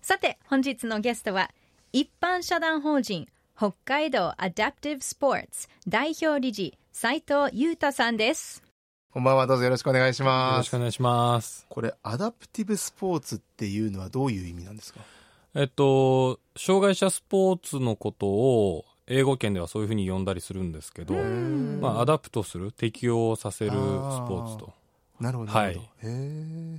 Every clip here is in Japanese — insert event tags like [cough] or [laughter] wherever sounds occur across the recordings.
さて本日のゲストは一般社団法人北海道アダプティブスポーツ代表理事斉藤裕太さんですこんばんは、どうぞよろしくお願いします。よろしくお願いします。これ、アダプティブスポーツっていうのはどういう意味なんですか？えっと、障害者スポーツのことを、英語圏ではそういうふうに呼んだりするんですけど、まあ、 adapt する、適応させるスポーツと。なるほど。はい。なるほ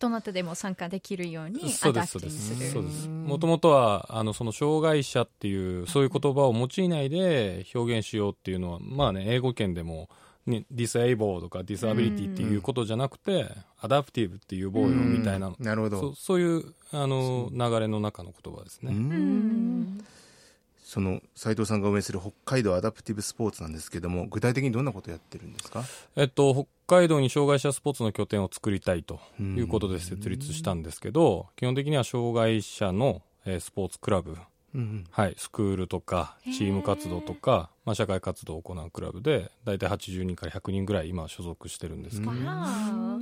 ど。なたでも参加できるようにアダそうです、そうです。プティブする。そうです。もともとは、あの、その障害者っていう、そういう言葉を用いないで表現しようっていうのは、まあね、英語圏でも、ね、disable とか disability っていうことじゃなくて、アダプティブっていう用語みたいなうん。なるほど。そそういう、あの、流れの中の言葉ですうね。ん。その斉藤さんが運営する北海道アダプティブスポーツなんですけども具体的にどんなことをやってるんですか？えっと、北海道に障害者スポーツの拠点を作りたいということで設立したんですけど、基本的には障害者の、えースポーツクラブ、うんはい、スクールとかチーム活動とか、まあ、社会活動を行うクラブで大体80人から100人ぐらい今所属してるんですけど、わ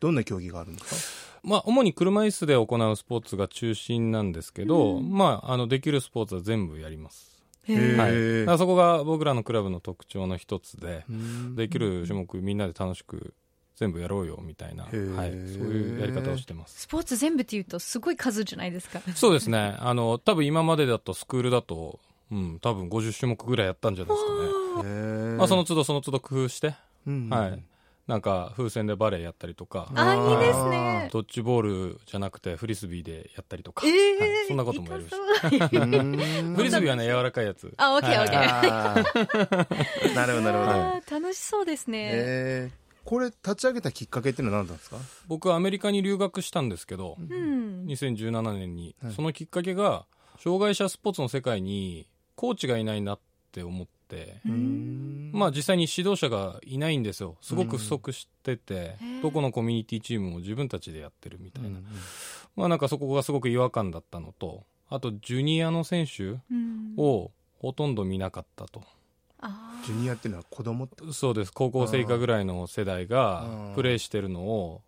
どんな競技があるんですか？まあ、主に車椅子で行うスポーツが中心なんですけど、まあ、あのできるスポーツは全部やります。へはい、そこが僕らのクラブの特徴の一つで、うん。できる種目みんなで楽しく全部やろうよみたいな、はい、そうーいうやり方をしてます。スポーツ全部っていうとすごい数じゃないですか。そうですね。あの、多分今までだとスクールだと、うん、多分50種目ぐらいやったんじゃないですかね。まあ、その都度その都度工夫して、うん。はい。なんか、風船でバレーやったりとか、あいいですね。ドッジボールじゃなくてフリスビーでやったりとか、えーはい。そんなこともやりました。[laughs] フリスビーはね、柔らかいやつ。あオッケーオッケー。[laughs] なるほどなるほど、楽しそうですね、えーこれ立ち上げたきっかけっていうのは何なんですか？僕はアメリカに留学したんですけど、うん。2017年に、はい。そのきっかけが、障害者スポーツの世界にコーチがいないなって思っまあ実際に指導者がいないんですよ。すごく不足してて、うん。どこのコミュニティチームも自分たちでやってるみたいな。うん。まあなんかそこがすごく違和感だったのと、あとジュニアの選手うん。をほとんど見なかったと。ジュニアっていうのは子供ってそうです。高校生以下ぐらいの世代がうんプレーしてるのを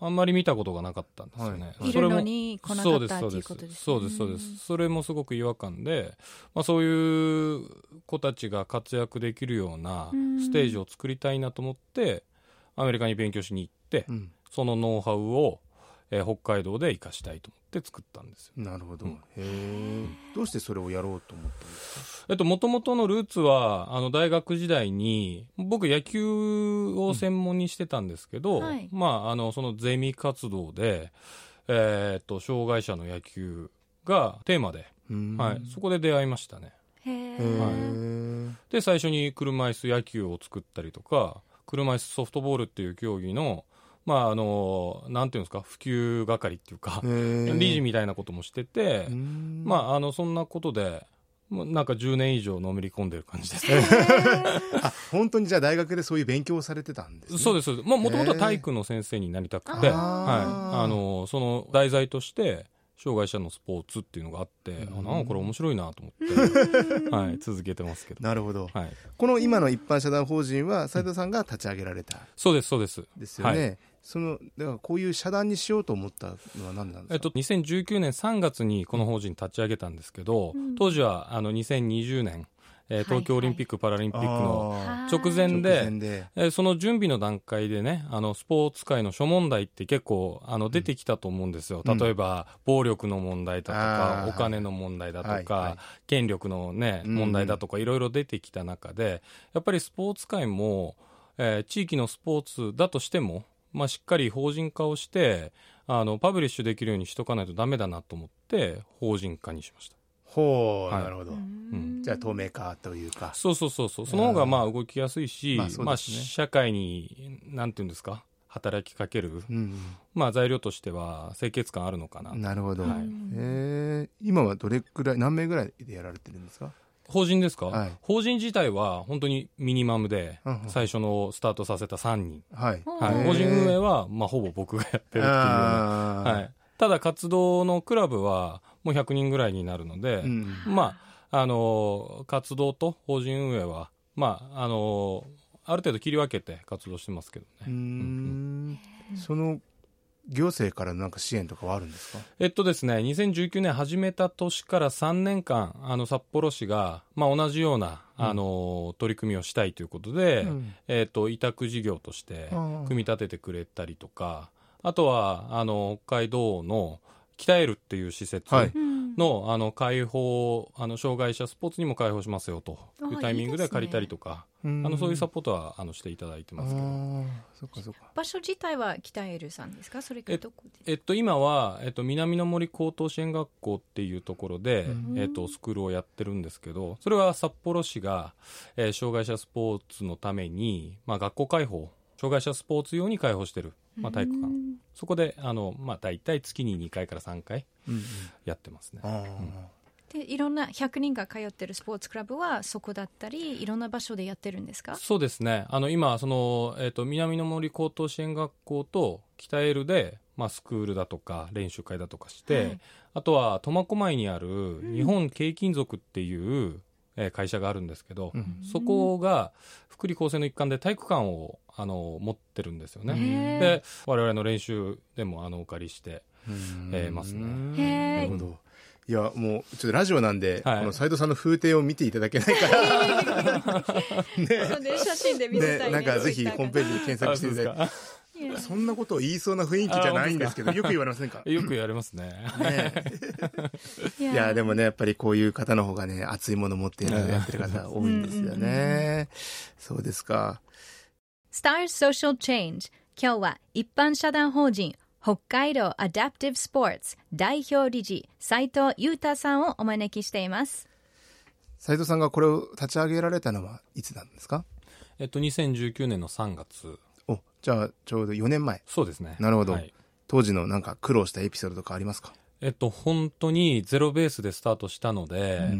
あんまり見たことがなかったんですよね。はいいるのに来なかそうです、ったってそうですいうことですね。そうです、そうです。それもすごく違和感で、まあそういう子たちが活躍できるようなうんステージを作りたいなと思って、アメリカに勉強しに行って、うんそのノウハウを、えー北海道で活かしたいと思って作ったんですよ。なるほど、うん。へえどうしてそれをやろうと思ったんですか？えっと、もともとのルーツは、あの、大学時代に、僕野球を専門にしてたんですけど、うんはい。まあ、あの、そのゼミ活動で、えーっと、障害者の野球がテーマで、うん。はい、そこで出会いましたね。へへーえで、最初に車椅子野球を作ったりとか、車椅子ソフトボールっていう競技の、まあ、あの、なんていうんですか、普及係っていうか、理事みたいなこともしてて、まあ、あの、そんなことで、もうなんか10年以上のめり込んでる感じですね。あ本当にじゃあ大学でそういう勉強をされてたんです、ね、そうです、そうです。まあ、もともとは体育の先生になりたくて、はい。あの、その題材として、障害者のスポーツっていうのがあって、うんあなんかこれ面白いなと思って、はい、続けてますけど。なるほどはい。この今の一般社団法人は斉藤さんが立ち上げられたそうです、そうです。ですよね、はいそのだからこういう社団にしようと思ったのは何でなんですか、えっと、2019年3月にこの法人立ち上げたんですけど、うん。当時はあの2020年、えー東京オリンピック・パラリンピックのあ直前ーで、直前で。えーその準備の段階でね、あの、スポーツ界の諸問題って結構、あの、出てきたと思うんですよ。うん。例えば、暴力の問題だとかお金の問題だとはいか、はい。権力のね、うん。問題だとか、いろいろ出てきた中で、やっぱりスポーツ界も、えー地域のスポーツだとしても、まあ、しっかり法人化をして、あの、パブリッシュできるようにしとかないとダメだなと思って、法人化にしました。ほう、はい。なるほど、うん。じゃあ透明化というか。そうそうそうそう。その方がまあ動きやすいし、まあそうまあ社会に、なんていうんですか、働きかける、うん。まあ、材料としては清潔感あるのかな。なるほど、はい。えー。今はどれくらい何名ぐらいでやられてるんですか？法人ですか、はい。法人自体は本当にミニマムでうんうん。最初のスタートさせた3人、はい、はい、法人運営は、まあ、ほぼ僕がやってるっていうはい、ただ活動のクラブはもう100人ぐらいになるので、うん。まああの活動と法人運営はまああのある程度切り分けて活動してますけどうーね、ん。その行政からのなんか支援とかはあるんですか？えっとですね2019年始めた年から3年間あの札幌市が、まあ、同じような、あの取り組みをしたいということで、うん。えっと委託事業としてうん。組み立ててくれたりとかあとはあの北海道の鍛えるっていう施設、はいのあの開放あの障害者スポーツにも開放しますよと。いあうタイミングで借りたりとか。あうん。のそういうサポートはあのしていただいてますけど、場所自体は北エルさんですか？それかどこでえっと、今は、えっと、南の森高等支援学校っていうところで、うん。えっと、スクールをやってるんですけどそれは札幌市が、えー障害者スポーツのために、まあ、学校開放障害者スポーツ用に開放してる、まあ、体育館。そこであの、まあ、大体月に2回から3回うんうん。やってますね。あでいろんな100人が通ってるスポーツクラブはそこだったりいろんな場所でやってるんですか？そうですね。あの、今、その、えっ、と、南の森高等支援学校と北エルで、まあ、スクールだとか、練習会だとかして、はい。あとは、苫小牧にある、日本軽金属っていう、えー会社があるんですけど、うん。そこが、福利厚生の一環で体育館を、あの、持ってるんですよね。で、我々の練習でも、あの、お借りして、うん。えーますね。なるほど。いやもうちょっとラジオなんで、はい。この斉藤さんの風景を見ていただけないから [laughs] ね。写真で見せたいね。なんかぜひホームページで検索していただいあてそんなことを言いそうな雰囲気じゃないんですけどよく言われませんか？よく言われますね。ねい [laughs] いや。でもねやっぱりこういう方の方がね熱いもの持っているのやってる方多いんですよね。そうですか。Stars Social Change 今日は一般社団法人北海道アダプティブスポーツ代表理事斉藤裕太さんをお招きしています。斉藤さんがこれを立ち上げられたのはいつなんですか？えっと、2019年の3月。おじゃあちょうど4年前。そうですね。なるほど。はい。当時のなんか苦労したエピソードとかありますか？えっと、本当にゼロベースでスタートしたので、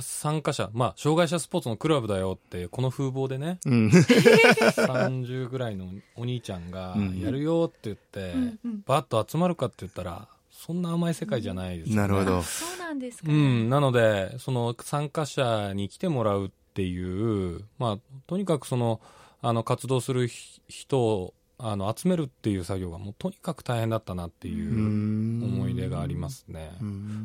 参加者、まあ、障害者スポーツのクラブだよって、この風貌でね、うん。30ぐらいのお兄ちゃんがうん、やるよって言って、バッと集まるかって言ったら、そんな甘い世界じゃないですよね。なるほどそうなんですか、うん、なので、その参加者に来てもらうっていう、まあ、とにかくその、あの、活動するひ人を、あの、集めるっていう作業がもうとにかく大変だったなっていう思い出がありますね。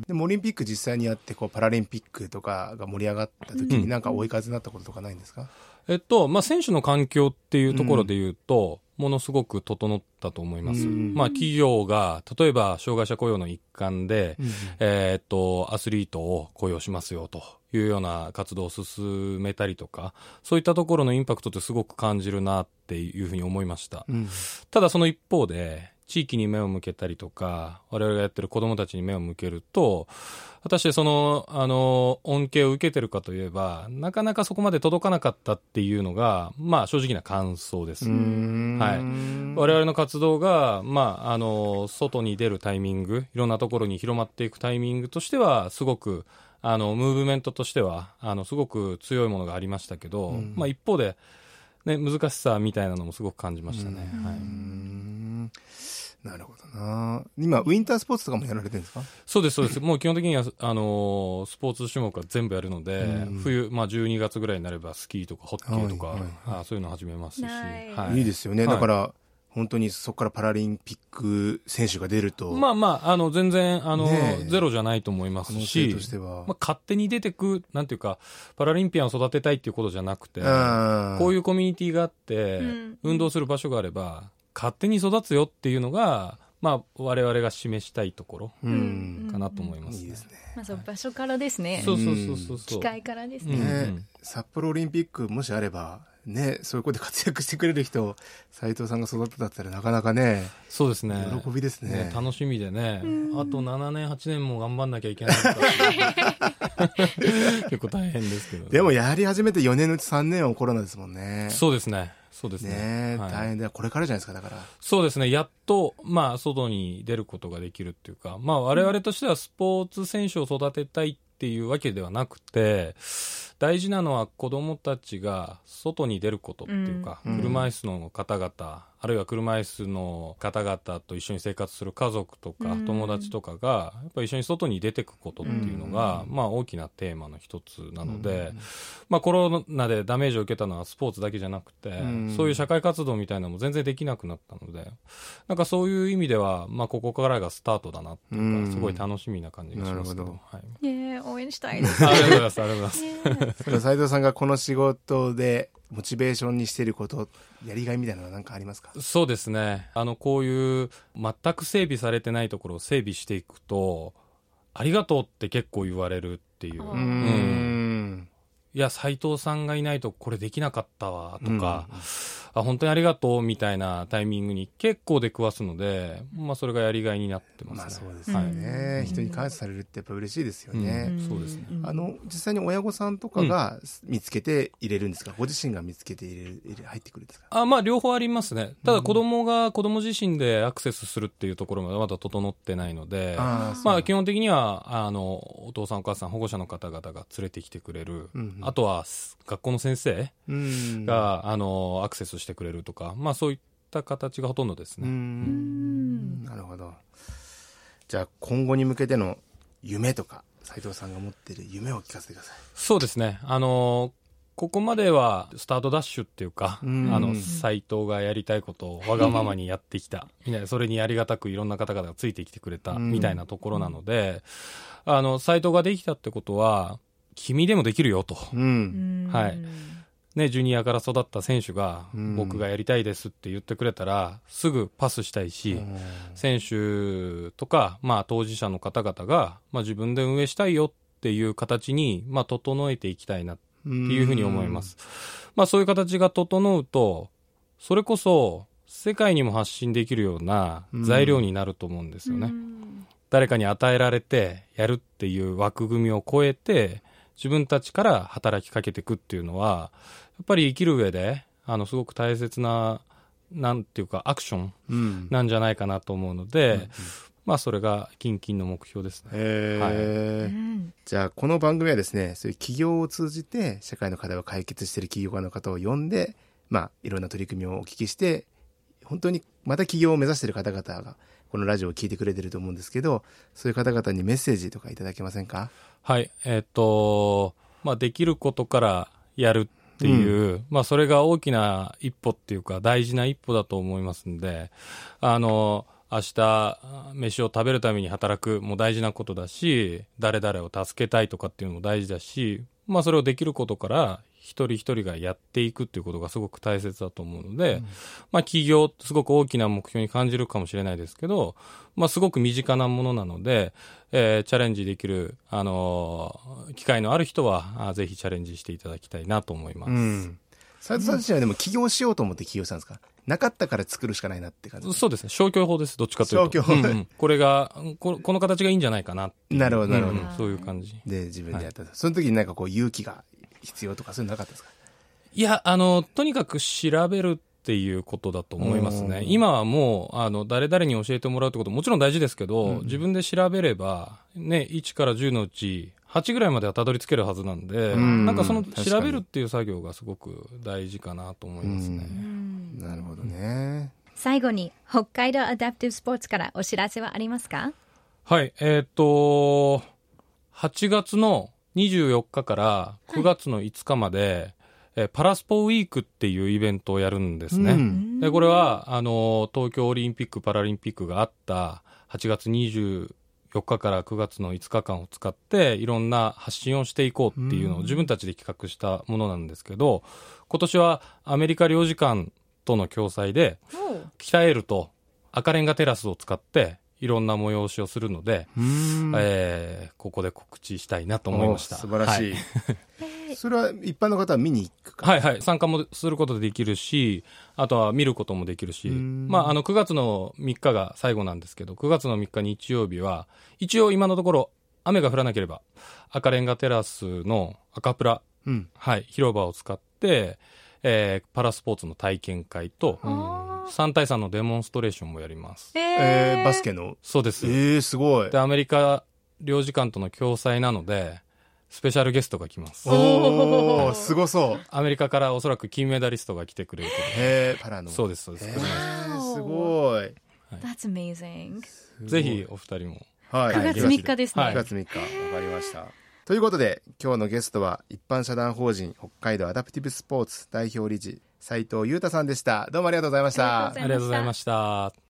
でもオリンピック実際にやってこうパラリンピックとかが盛り上がった時になんか追い風になったこととかないんですか、えっと、まあ、選手の環境っていうところで言うと、ものすごく整ったと思います。うんまあ、企業が、例えば、障害者雇用の一環で、えーっと、アスリートを雇用しますよというような活動を進めたりとか、そういったところのインパクトってすごく感じるなっていうふうに思いました。うんただその一方で、地域に目を向けたりとか、我々がやってる子供たちに目を向けると、果たしてその、あの、恩恵を受けてるかといえば、なかなかそこまで届かなかったっていうのが、まあ正直な感想です。うん。はい。我々の活動が、まあ、あの、外に出るタイミング、いろんなところに広まっていくタイミングとしては、すごく、あの、ムーブメントとしては、あの、すごく強いものがありましたけど、うん。まあ一方で、ね、難しさみたいなのもすごく感じましたね。うはい。んなるほどな。今ウィンタースポーツとかもやられてるんですか？そうです、そうです。[laughs] もう基本的には、あのースポーツ種目は全部やるので、うん。冬、まあ12月ぐらいになればスキーとかホッケーとか、はいはい。あそういうの始めますし、ない。はい。いですよね、はいだから本当にそこからパラリンピック選手が出ると、まあまあ、あの、全然、あの、ねえ。ゼロじゃないと思いますしと、しては、まあ、勝手に出てく、なんていうか、パラリンピアンを育てたいっていうことじゃなくて、こういうコミュニティがあって、うん。運動する場所があれば、勝手に育つよっていうのが、まあ、我々が示したいところうん。かなと思いますね。いいですね。まず場所からですね。そうそうそうそうそう。機械からですうんね、ね札幌オリンピックもしあればね、そういうことで活躍してくれる人を斉藤さんが育てたったらなかなかね、そうですね。喜びですね。ね楽しみでね、あと7年、8年も頑張んなきゃいけない [laughs] 結構大変ですけど、ね、でもやり始めて4年のうち3年はコロナですもんね。そうですね。そうですね。ね、はい大変だ。これからじゃないですか、だから。そうですね。やっと、まあ、外に出ることができるっていうか、まあ、我々としてはスポーツ選手を育てたいっていうわけではなくて、大事なのは子供たちが外に出ることっていうか、うん。車椅子の方々、あるいは車椅子の方々と一緒に生活する家族とかうん友達とかが、やっぱり一緒に外に出てくことっていうのが、うんまあ大きなテーマの一つなので、うんまあコロナでダメージを受けたのはスポーツだけじゃなくて、うんそういう社会活動みたいなのも全然できなくなったので、なんかそういう意味では、まあここからがスタートだなっていうか、うんすごい楽しみな感じがしますけど。はい、応援したいです。ありがとうございます。ありがとうございます。斉藤さんがこの仕事でモチベーションにしていること、やりがいみたいなのは何かありますか？そうですね。あの、こういう全く整備されてないところを整備していくと、ありがとうって結構言われるっていう。あうんん。いや、斎藤さんがいないとこれできなかったわ、とか、あ、本当にありがとう、みたいなタイミングに結構出くわすので、まあ、それがやりがいになってますね。まあそうですよね、はい。人に感謝されるってやっぱ嬉しいですよね。うん。そうですね。あの実際に親御さんとかが見つけて入れるんですか、ご自身が見つけて入れる入れ入ってくるんですか？あまあ、両方ありますね。ただ、子供が子供自身でアクセスするっていうところままだ整ってないので、あまあ、基本的には、あの、お父さんお母さん、保護者の方々が連れてきてくれる。うん。あとは、学校の先生？うん。が、あの、アクセスしてくれるとか、まあ、そういった形がほとんどですうね。ん。なるほど。じゃあ今後に向けての夢とか斉藤さんが持っている夢を聞かせてください。そうですね。あの、ここまではスタートダッシュっていうか、うん。あの、斎藤がやりたいことをわがままにやってきた。みたいな、それにありがたくいろんな方々がついてきてくれた、うん。みたいなところなので、あの、斎藤ができたってことは、君でもできるよと。ううん。んはい。ね、ジュニアから育った選手が、うん。僕がやりたいですって言ってくれたら、すぐパスしたいし、選手とか、まあ、当事者の方々が、まあ、自分で運営したいよっていう形に、まあ、整えていきたいなっていうふうに思います。まあ、そういう形が整うと、それこそ、世界にも発信できるような材料になると思うんですよね。うん。誰かに与えられてやるっていう枠組みを超えて、自分たちから働きかけていくっていうのは、やっぱり生きる上で、あの、すごく大切な、なんていうか、アクションうん。なんじゃないかなと思うので、まあ、それが近々の目標ですね。へー。うん。じゃあこの番組はですねそういう企業を通じて社会の課題を解決している企業家の方を呼んでまあいろんな取り組みをお聞きして本当にまた起業を目指している方々がこのラジオを聞いてくれてると思うんですけどそういう方々にメッセージとかいただけませんか？はい。えっ、と、まあ、できることからやるっていう、まあ、それが大きな一歩っていうか、大事な一歩だと思いますんで、あの、明日、飯を食べるために働くも大事なことだし、誰々を助けたいとかっていうのも大事だし、まあ、それをできることから、一人一人がやっていくっていうことがすごく大切だと思うので、まあ、企業、すごく大きな目標に感じるかもしれないですけど、まあ、すごく身近なものなので、えーチャレンジできる、あのー機会のある人は、あぜひチャレンジしていただきたいなと思います。うん。斉藤さん自身はでも起業しようと思って起業したんですか？なかったから作るしかないなって感じそうですね。消去法です。どっちかというと。消去法。うんうん。これがこ、この形がいいんじゃないかななるほどなるほど。うんそういう感じ。で自分でやった、その時になんかこう勇気が必要とかそういうのなかったですか？いや、あの、とにかく調べるっていうことだと思いますね。う。ん。今はもう、あの、誰々に教えてもらうってこともちろん大事ですけど、うん。自分で調べれば、ね、1から10のうち、8ぐらいまではたどり着けるはずなんで、うん。なんかその調べるっていう作業がすごく大事かなと思いますね。うん。なるほどね。最後に北海道アダプティブスポーツからお知らせはありますか？はい、えーっと、8月の24日から9月の5日まで、えーパラスポウィークっていうイベントをやるんですね。うん。でこれはあの東京オリンピック・パラリンピックがあった8月24日から9月の5日間を使っていろんな発信をしていこうっていうのを自分たちで企画したものなんですけど今年はアメリカ領事館との共催で鍛えると赤レンガテラスを使っていろんな催しをするので、えー、ここで告知したいなと思いました。素晴らしい。はい、それは一般の方は見に行く？かはいはい。参加もすることできるし、あとは見ることもできるし、まあ、あの、9月の3日が最後なんですけど、9月の3日日曜日は、一応今のところ、雨が降らなければ、赤レンガテラスの赤プラ、うん、はい、広場を使って、えー、パラスポーツの体験会と、3対3のデモンストレーションもやります。えー、バスケの？そうです。えー、すごい。で、アメリカ領事館との共催なので、スペシャルゲストが来ます。おお、すごそう。アメリカからおそらく金メダリストが来てくれるへえ、パラの。そうです、そうです。すごい。That's amazing. ぜひお二人も。はい。9月3日ですね。9月3日。わかりました。ということで、今日のゲストは、一般社団法人北海道アダプティブスポーツ代表理事、斉藤裕太さんでした。どうもありがとうございました。ありがとうございました。